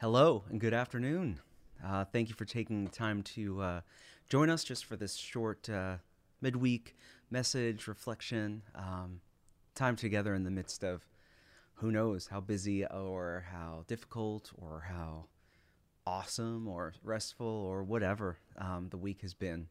Hello and good afternoon. Uh, thank you for taking time to uh, join us just for this short uh, midweek message, reflection, um, time together in the midst of who knows how busy or how difficult or how awesome or restful or whatever um, the week has been.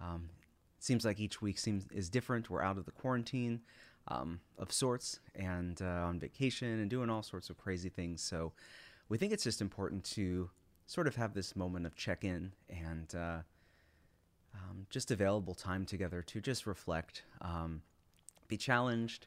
Um, seems like each week seems is different. We're out of the quarantine um, of sorts and uh, on vacation and doing all sorts of crazy things. So we think it's just important to sort of have this moment of check in and uh, um, just available time together to just reflect, um, be challenged,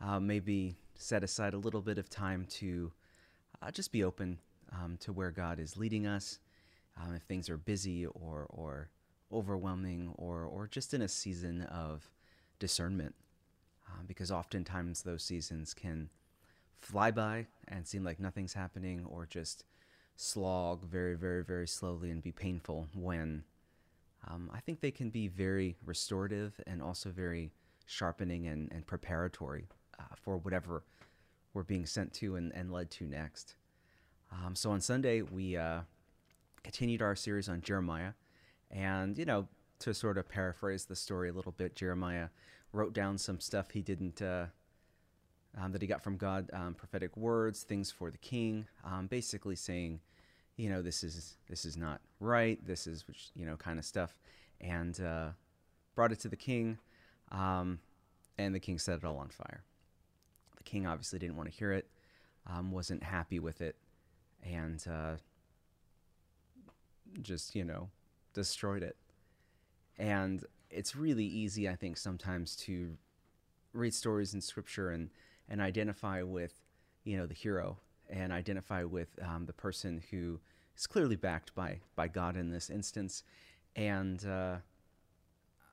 uh, maybe set aside a little bit of time to uh, just be open um, to where God is leading us. Um, if things are busy or, or overwhelming or, or just in a season of discernment, uh, because oftentimes those seasons can fly by and seem like nothing's happening or just slog very, very, very slowly and be painful when um, I think they can be very restorative and also very sharpening and, and preparatory uh, for whatever we're being sent to and, and led to next. Um, so on Sunday, we uh, continued our series on Jeremiah. And, you know, to sort of paraphrase the story a little bit, Jeremiah wrote down some stuff he didn't, uh, um, that he got from God, um, prophetic words, things for the king, um, basically saying, you know, this is this is not right. This is which you know kind of stuff, and uh, brought it to the king, um, and the king set it all on fire. The king obviously didn't want to hear it, um, wasn't happy with it, and uh, just you know destroyed it. And it's really easy, I think, sometimes to read stories in scripture and and identify with you know the hero and identify with um, the person who is clearly backed by by God in this instance. And uh,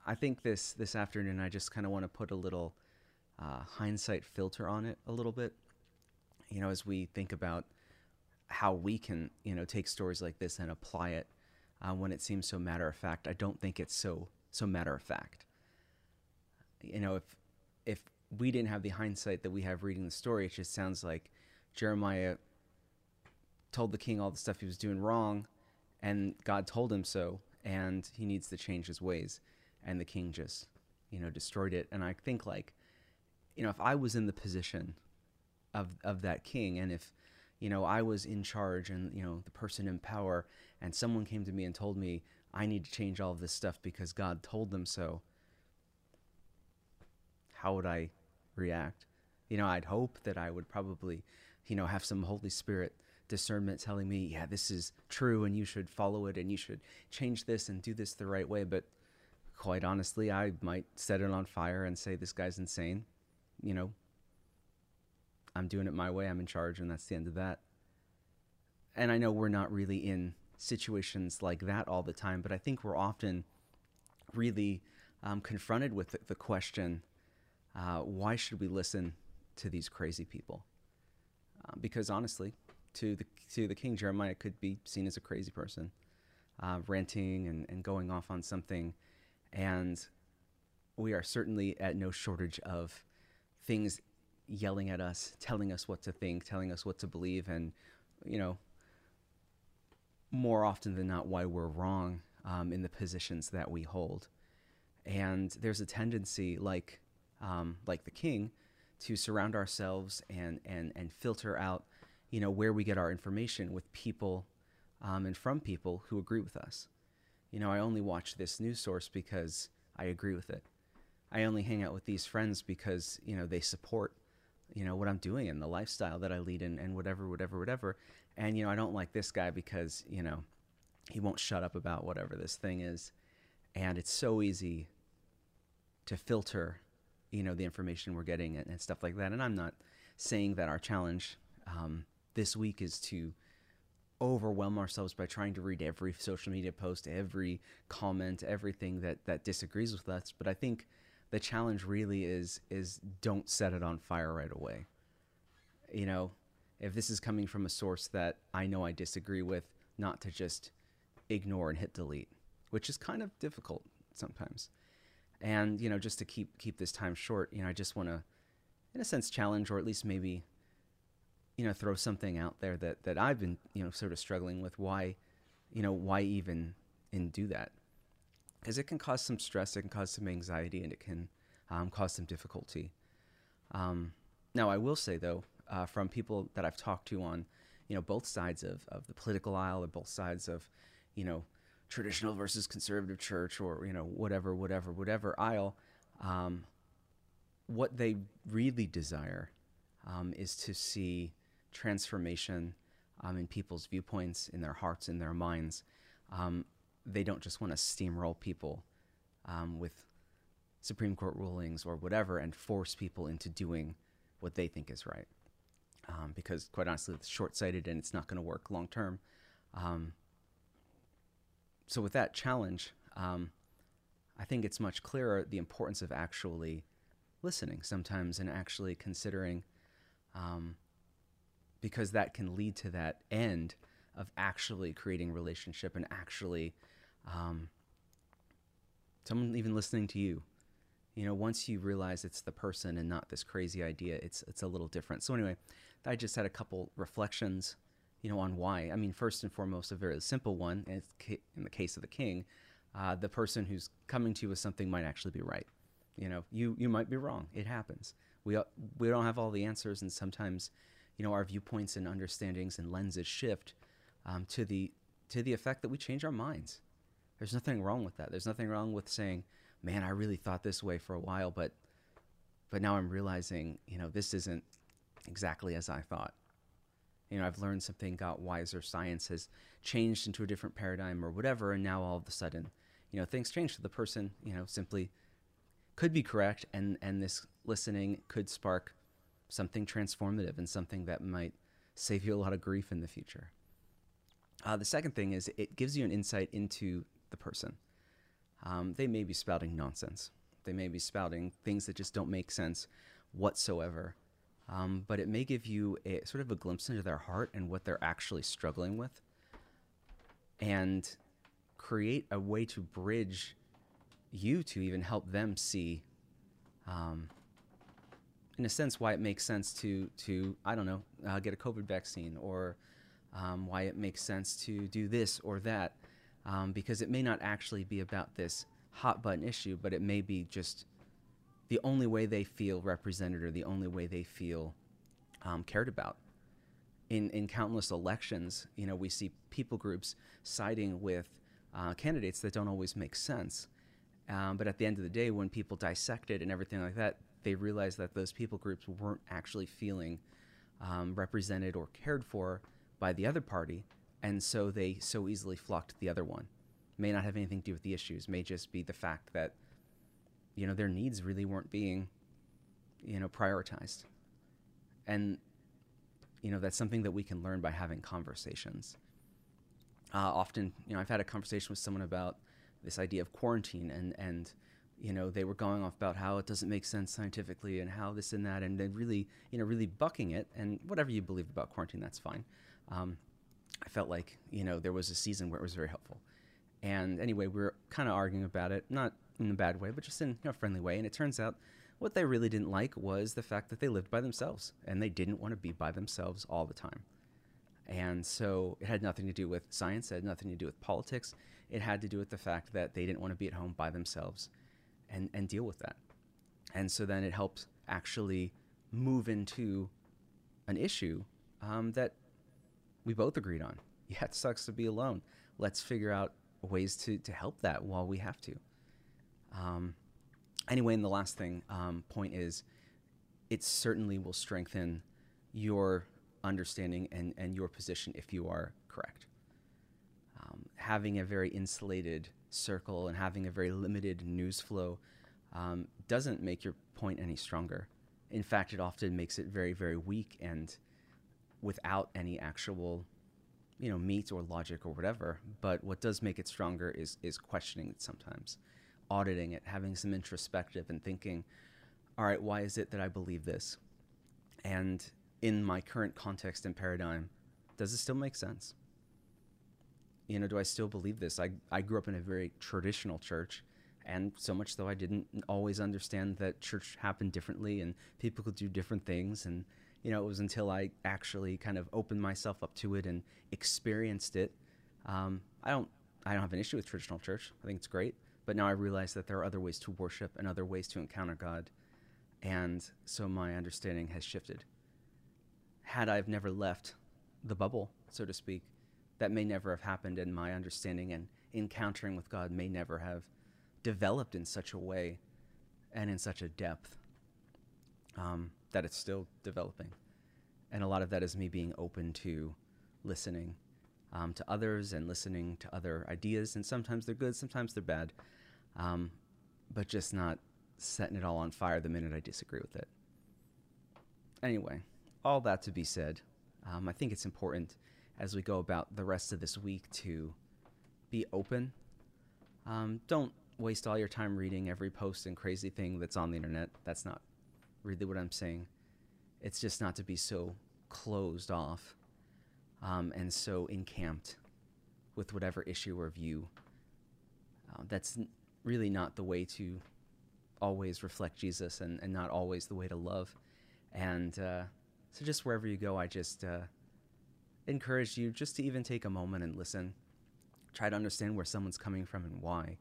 I think this this afternoon, I just kind of want to put a little uh, hindsight filter on it a little bit. You know, as we think about how we can you know take stories like this and apply it uh, when it seems so matter of fact. I don't think it's so so matter of fact. You know, if if we didn't have the hindsight that we have reading the story, it just sounds like Jeremiah told the king all the stuff he was doing wrong, and God told him so, and he needs to change his ways, and the king just you know destroyed it. And I think like, you know, if I was in the position of of that king, and if you know I was in charge and you know the person in power, and someone came to me and told me I need to change all of this stuff because God told them so, how would I react? You know, I'd hope that I would probably, you know, have some Holy Spirit discernment telling me, yeah, this is true and you should follow it and you should change this and do this the right way. But quite honestly, I might set it on fire and say, this guy's insane. You know, I'm doing it my way, I'm in charge, and that's the end of that. And I know we're not really in situations like that all the time, but I think we're often really um, confronted with the, the question uh, why should we listen to these crazy people? Uh, because honestly, to the to the king, Jeremiah could be seen as a crazy person, uh, ranting and, and going off on something, and we are certainly at no shortage of things yelling at us, telling us what to think, telling us what to believe, and you know, more often than not, why we're wrong um, in the positions that we hold. And there's a tendency, like um, like the king, to surround ourselves and and and filter out, you know, where we get our information with people um, and from people who agree with us. You know, I only watch this news source because I agree with it. I only hang out with these friends because you know they support you know what I'm doing and the lifestyle that I lead and, and whatever whatever whatever and you know I don't like this guy because you know he won't shut up about whatever this thing is and it's so easy to filter you know the information we're getting and, and stuff like that. And I'm not saying that our challenge um, this week is to overwhelm ourselves by trying to read every social media post, every comment, everything that that disagrees with us. But I think the challenge really is is don't set it on fire right away. You know, if this is coming from a source that I know I disagree with, not to just ignore and hit delete, which is kind of difficult sometimes. And you know, just to keep keep this time short, you know, I just want to, in a sense, challenge or at least maybe you know, throw something out there that that I've been, you know, sort of struggling with. Why, you know, why even and do that? Because it can cause some stress, it can cause some anxiety, and it can um, cause some difficulty. Um, now, I will say though, uh, from people that I've talked to on, you know, both sides of, of the political aisle or both sides of, you know, traditional versus conservative church or you know whatever, whatever, whatever aisle, um, what they really desire um, is to see transformation um, in people's viewpoints, in their hearts, in their minds. Um, they don't just want to steamroll people um, with Supreme Court rulings or whatever and force people into doing what they think is right. Um, because, quite honestly, it's short sighted and it's not going to work long term. So, with that challenge, um, I think it's much clearer the importance of actually listening sometimes and actually considering um, because that can lead to that end of actually creating relationship and actually um, someone even listening to you. You know once you realize it's the person and not this crazy idea it's it's a little different. So anyway i just had a couple reflections you know on why i mean first and foremost a very simple one in the case of the king uh, the person who's coming to you with something might actually be right you know you you might be wrong it happens we we don't have all the answers, and sometimes, you know, our viewpoints and understandings and lenses shift um, to the to the effect that we change our minds. There's nothing wrong with that. There's nothing wrong with saying, "Man, I really thought this way for a while, but but now I'm realizing, you know, this isn't exactly as I thought." You know, I've learned something, got wiser. Science has changed into a different paradigm or whatever, and now all of a sudden, you know, things change. So the person, you know, simply could be correct, and and this listening could spark something transformative and something that might save you a lot of grief in the future. Uh, the second thing is it gives you an insight into the person. Um, they may be spouting nonsense. They may be spouting things that just don't make sense whatsoever. Um, but it may give you a sort of a glimpse into their heart and what they're actually struggling with, and create a way to bridge you to even help them see, um, in a sense, why it makes sense to to I don't know uh, get a COVID vaccine or um, why it makes sense to do this or that, um, because it may not actually be about this hot button issue, but it may be just the only way they feel represented or the only way they feel um, cared about. In, in countless elections, you know, we see people groups siding with uh, candidates that don't always make sense. Um, but at the end of the day, when people dissect it and everything like that, they realize that those people groups weren't actually feeling um, represented or cared for by the other party, and so they so easily flocked to the other one. May not have anything to do with the issues. May just be the fact that you know their needs really weren't being you know prioritized, and you know that's something that we can learn by having conversations. Uh, often, you know, I've had a conversation with someone about this idea of quarantine and and you know they were going off about how it doesn't make sense scientifically and how this and that and then really you know really bucking it. And whatever you believe about quarantine that's fine. Um, i felt like you know there was a season where it was very helpful. And anyway we were kind of arguing about it. Not in a bad way but just in a friendly way and it turns out what they really didn't like was the fact that they lived by themselves and they didn't want to be by themselves all the time and so it had nothing to do with science, it had nothing to do with politics. It had to do with the fact that they didn't want to be at home by themselves and, and deal with that. And so then it helps actually move into an issue um, that we both agreed on. Yeah, it sucks to be alone. Let's figure out ways to, to help that while we have to. Um, anyway, and the last thing um, point is it certainly will strengthen your understanding and, and your position if you are correct. Um, having a very insulated circle and having a very limited news flow um, doesn't make your point any stronger. In fact, it often makes it very, very weak and without any actual, you know, meat or logic or whatever. But what does make it stronger is is questioning it sometimes, auditing it, having some introspective and thinking, all right, why is it that I believe this? And in my current context and paradigm, does it still make sense? You know, do I still believe this? I, I grew up in a very traditional church, and so much though I didn't always understand that church happened differently and people could do different things. And, you know, it was until I actually kind of opened myself up to it and experienced it. Um, I don't, I don't have an issue with traditional church. I think it's great. But now I realize that there are other ways to worship and other ways to encounter God. And so my understanding has shifted. Had I've never left the bubble, so to speak, that may never have happened, and my understanding and encountering with God may never have developed in such a way and in such a depth um, that it's still developing. And a lot of that is me being open to listening um, to others and listening to other ideas. And sometimes they're good, sometimes they're bad, um, but just not setting it all on fire the minute I disagree with it. Anyway, all that to be said, um, I think it's important as we go about the rest of this week to be open. Um, don't waste all your time reading every post and crazy thing that's on the internet. That's not really what I'm saying. It's just not to be so closed off um, and so encamped with whatever issue or view. Uh, that's really not the way to always reflect Jesus and, and not always the way to love. And uh, so, just wherever you go, I just uh, encourage you just to even take a moment and listen. Try to understand where someone's coming from and why.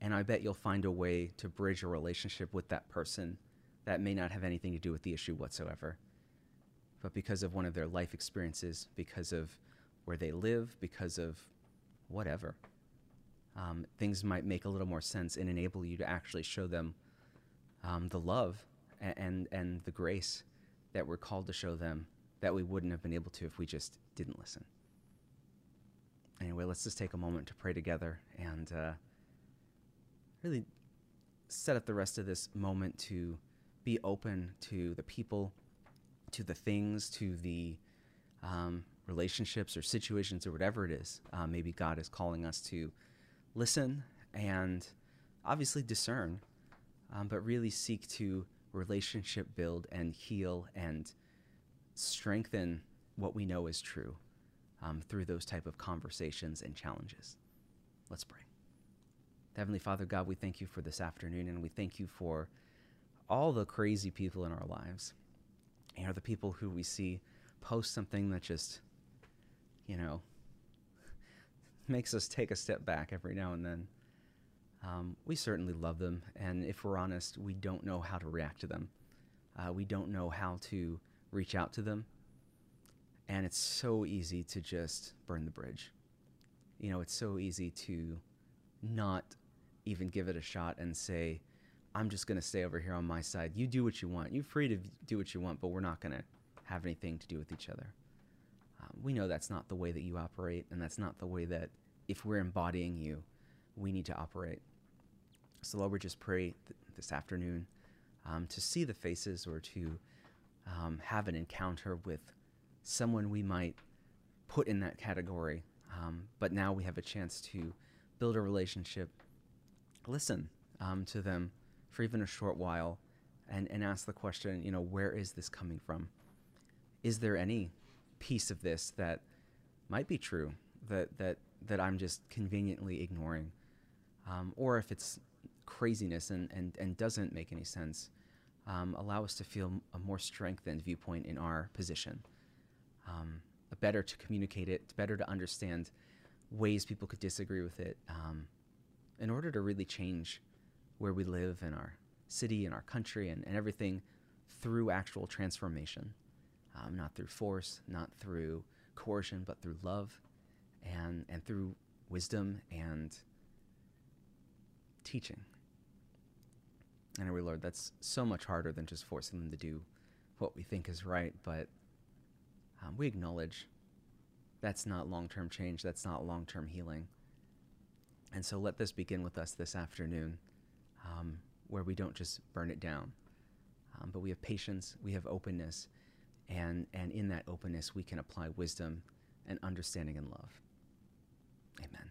And I bet you'll find a way to bridge a relationship with that person that may not have anything to do with the issue whatsoever. But because of one of their life experiences, because of where they live, because of whatever, um, things might make a little more sense and enable you to actually show them um, the love and, and, and the grace that we're called to show them that we wouldn't have been able to if we just didn't listen. Anyway, let's just take a moment to pray together and uh, really set up the rest of this moment to be open to the people, to the things, to the um, relationships or situations or whatever it is. Uh, maybe God is calling us to listen and obviously discern, um, but really seek to relationship build and heal and strengthen what we know is true um, through those type of conversations and challenges. Let's pray. Heavenly Father God, we thank you for this afternoon and we thank you for all the crazy people in our lives. You know, the people who we see post something that just, you know, makes us take a step back every now and then. Um, we certainly love them, and if we're honest, we don't know how to react to them. Uh, we don't know how to reach out to them. And it's so easy to just burn the bridge. You know, it's so easy to not even give it a shot and say, I'm just going to stay over here on my side. You do what you want. You're free to do what you want, but we're not going to have anything to do with each other. Um, we know that's not the way that you operate, and that's not the way that, if we're embodying you, we need to operate. So, Lord, we just pray th- this afternoon um, to see the faces or to um, have an encounter with someone we might put in that category, um, but now we have a chance to build a relationship, listen um, to them for even a short while, and, and ask the question, you know, where is this coming from? Is there any piece of this that might be true that that that I'm just conveniently ignoring, um, or if it's craziness and, and, and doesn't make any sense, um, allow us to feel a more strengthened viewpoint in our position. Um, better to communicate it, better to understand ways people could disagree with it, um, in order to really change where we live in our city and our country and, and everything through actual transformation, um, not through force, not through coercion, but through love and, and through wisdom and teaching. Anyway, Lord, that's so much harder than just forcing them to do what we think is right, but um, we acknowledge that's not long term change, that's not long term healing. And so let this begin with us this afternoon, um, where we don't just burn it down, um, but we have patience, we have openness, and, and in that openness, we can apply wisdom and understanding and love. Amen.